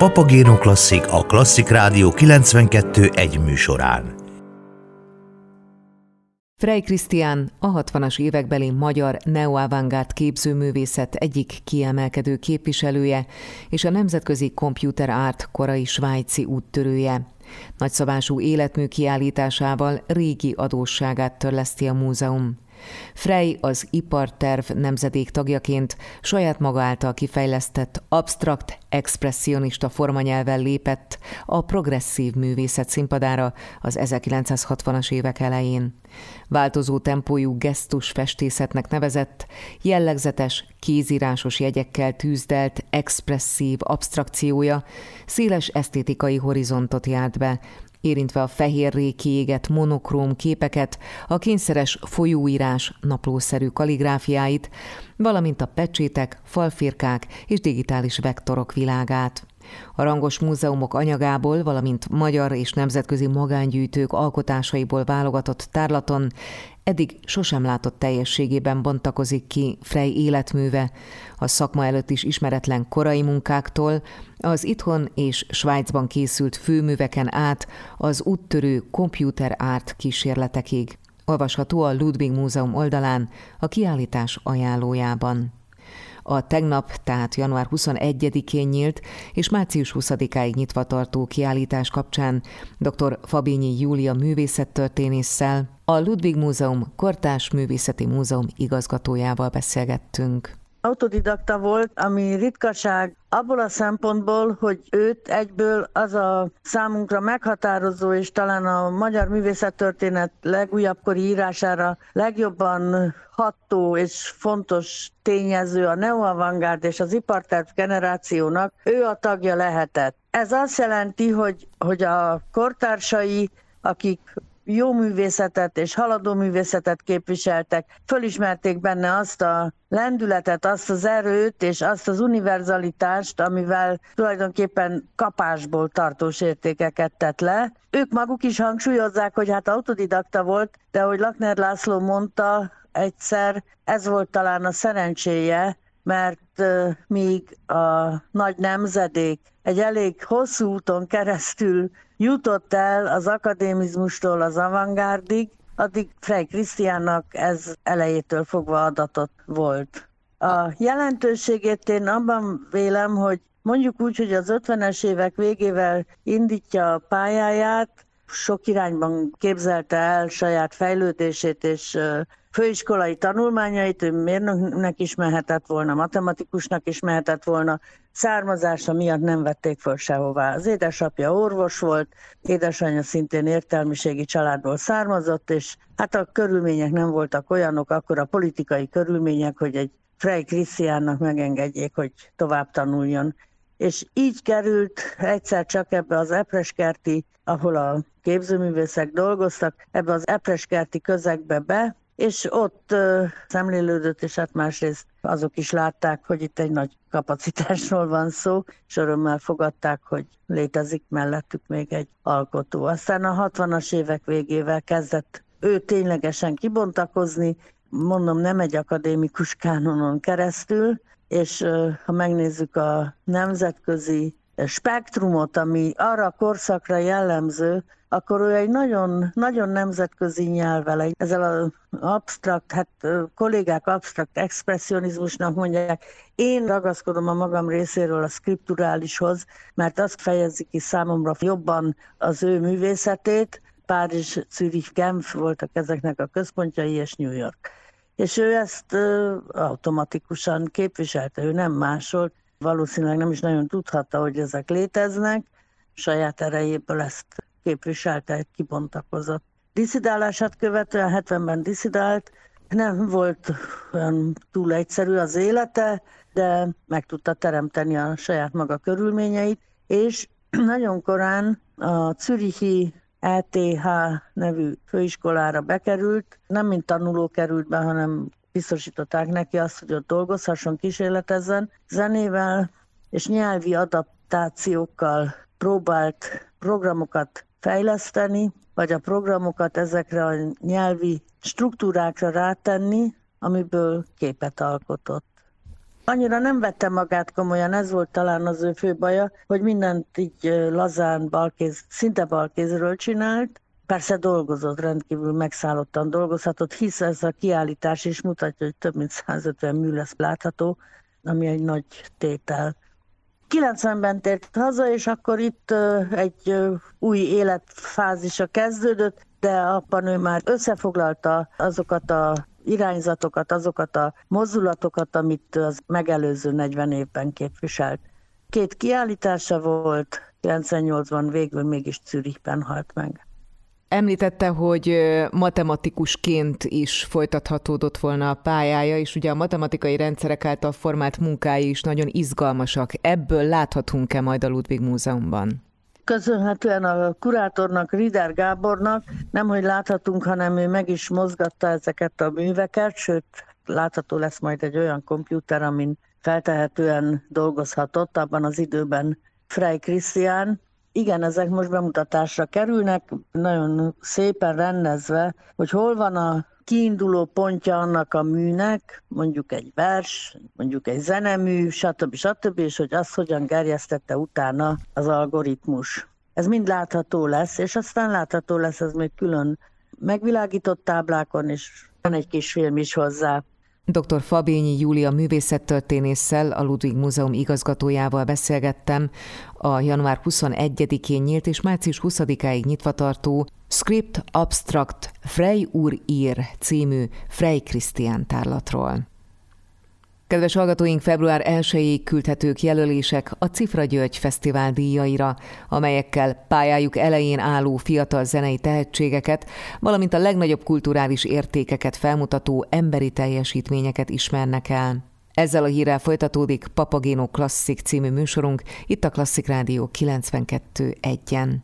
Papagéno Klasszik a Klasszik Rádió 92 egy műsorán. Frey Krisztián a 60-as évekbeli magyar neoavantgárd képzőművészet egyik kiemelkedő képviselője és a nemzetközi computer art korai svájci úttörője. Nagyszabású életmű kiállításával régi adósságát törleszti a múzeum. Frey az iparterv nemzedék tagjaként saját maga által kifejlesztett abstrakt expressionista formanyelven lépett a progresszív művészet színpadára az 1960-as évek elején. Változó tempójú gesztus festészetnek nevezett, jellegzetes, kézírásos jegyekkel tűzdelt, expresszív abstrakciója széles esztétikai horizontot járt be, érintve a fehérré kiégett monokróm képeket, a kényszeres folyóírás naplószerű kaligráfiáit, valamint a pecsétek, falfirkák és digitális vektorok világát. A rangos múzeumok anyagából, valamint magyar és nemzetközi magángyűjtők alkotásaiból válogatott tárlaton eddig sosem látott teljességében bontakozik ki Frey életműve, a szakma előtt is ismeretlen korai munkáktól, az itthon és Svájcban készült főműveken át az úttörő computer art kísérletekig. Olvasható a Ludwig Múzeum oldalán, a kiállítás ajánlójában. A tegnap, tehát január 21-én nyílt és március 20-áig nyitva tartó kiállítás kapcsán dr. Fabényi Júlia művészettörténésszel, a Ludwig Múzeum Kortás Művészeti Múzeum igazgatójával beszélgettünk autodidakta volt, ami ritkaság abból a szempontból, hogy őt egyből az a számunkra meghatározó, és talán a magyar művészettörténet legújabbkori írására legjobban ható és fontos tényező a neoavangárd és az iparterv generációnak, ő a tagja lehetett. Ez azt jelenti, hogy, hogy a kortársai, akik jó művészetet és haladó művészetet képviseltek, fölismerték benne azt a lendületet, azt az erőt és azt az univerzalitást, amivel tulajdonképpen kapásból tartós értékeket tett le. Ők maguk is hangsúlyozzák, hogy hát autodidakta volt, de hogy Lakner László mondta egyszer, ez volt talán a szerencséje, mert míg a nagy nemzedék egy elég hosszú úton keresztül jutott el az akadémizmustól az avantgárdig, addig Frey Krisztiánnak ez elejétől fogva adatot volt. A jelentőségét én abban vélem, hogy mondjuk úgy, hogy az 50-es évek végével indítja a pályáját, sok irányban képzelte el saját fejlődését és főiskolai tanulmányait, ő mérnöknek is mehetett volna, matematikusnak is mehetett volna, származása miatt nem vették föl sehová. Az édesapja orvos volt, édesanyja szintén értelmiségi családból származott, és hát a körülmények nem voltak olyanok, akkor a politikai körülmények, hogy egy Frey Krisztiánnak megengedjék, hogy tovább tanuljon. És így került egyszer csak ebbe az Epreskerti, ahol a képzőművészek dolgoztak, ebbe az Epreskerti közegbe be, és ott szemlélődött, és hát másrészt azok is látták, hogy itt egy nagy kapacitásról van szó, és örömmel fogadták, hogy létezik mellettük még egy alkotó. Aztán a 60-as évek végével kezdett ő ténylegesen kibontakozni, mondom, nem egy akadémikus kánonon keresztül, és ha megnézzük a nemzetközi spektrumot, ami arra a korszakra jellemző, akkor ő egy nagyon, nagyon nemzetközi nyelvvel, ezzel az abstrakt, hát kollégák abstrakt expressionizmusnak mondják, én ragaszkodom a magam részéről a skripturálishoz, mert azt fejezi ki számomra jobban az ő művészetét, Párizs, Zürich, Genf voltak ezeknek a központjai, és New York. És ő ezt automatikusan képviselte, ő nem másolt, valószínűleg nem is nagyon tudhatta, hogy ezek léteznek, saját erejéből ezt képviselte, kibontakozott. Diszidálását követően 70-ben diszidált, nem volt olyan túl egyszerű az élete, de meg tudta teremteni a saját maga körülményeit, és nagyon korán a Zürichi ETH nevű főiskolára bekerült, nem mint tanuló került be, hanem biztosították neki azt, hogy ott dolgozhasson, kísérletezzen zenével, és nyelvi adaptációkkal próbált programokat fejleszteni, vagy a programokat ezekre a nyelvi struktúrákra rátenni, amiből képet alkotott. annyira nem vette magát komolyan, ez volt talán az ő fő baja, hogy mindent így lazán, balkéz, szinte balkézről csinált, Persze dolgozott, rendkívül megszállottan dolgozhatott, hisz ez a kiállítás is mutatja, hogy több mint 150 mű lesz látható, ami egy nagy tétel. 90-ben tért haza, és akkor itt egy új életfázisa kezdődött, de appanő már összefoglalta azokat a irányzatokat, azokat a mozdulatokat, amit az megelőző 40 évben képviselt. Két kiállítása volt, 98-ban végül mégis Zürichben halt meg. Említette, hogy matematikusként is folytathatódott volna a pályája, és ugye a matematikai rendszerek által formált munkái is nagyon izgalmasak. Ebből láthatunk-e majd a Ludwig Múzeumban? Köszönhetően a kurátornak, Rider Gábornak nem, hogy láthatunk, hanem ő meg is mozgatta ezeket a műveket, sőt, látható lesz majd egy olyan kompjúter, amin feltehetően dolgozhatott abban az időben Frey Christian, igen, ezek most bemutatásra kerülnek, nagyon szépen rendezve, hogy hol van a kiinduló pontja annak a műnek, mondjuk egy vers, mondjuk egy zenemű, stb. stb., és hogy azt hogyan gerjesztette utána az algoritmus. Ez mind látható lesz, és aztán látható lesz ez még külön megvilágított táblákon, és van egy kis film is hozzá. Dr. Fabényi Júlia művészettörténésszel, a Ludwig Múzeum igazgatójával beszélgettem a január 21-én nyílt és március 20-áig nyitva tartó Script Abstract Frey úr ír című Frey Christian tárlatról. Kedves hallgatóink, február 1-ig küldhetők jelölések a Cifra György Fesztivál díjaira, amelyekkel pályájuk elején álló fiatal zenei tehetségeket, valamint a legnagyobb kulturális értékeket felmutató emberi teljesítményeket ismernek el. Ezzel a hírrel folytatódik Papagéno Klasszik című műsorunk itt a Klasszik Rádió 92.1-en.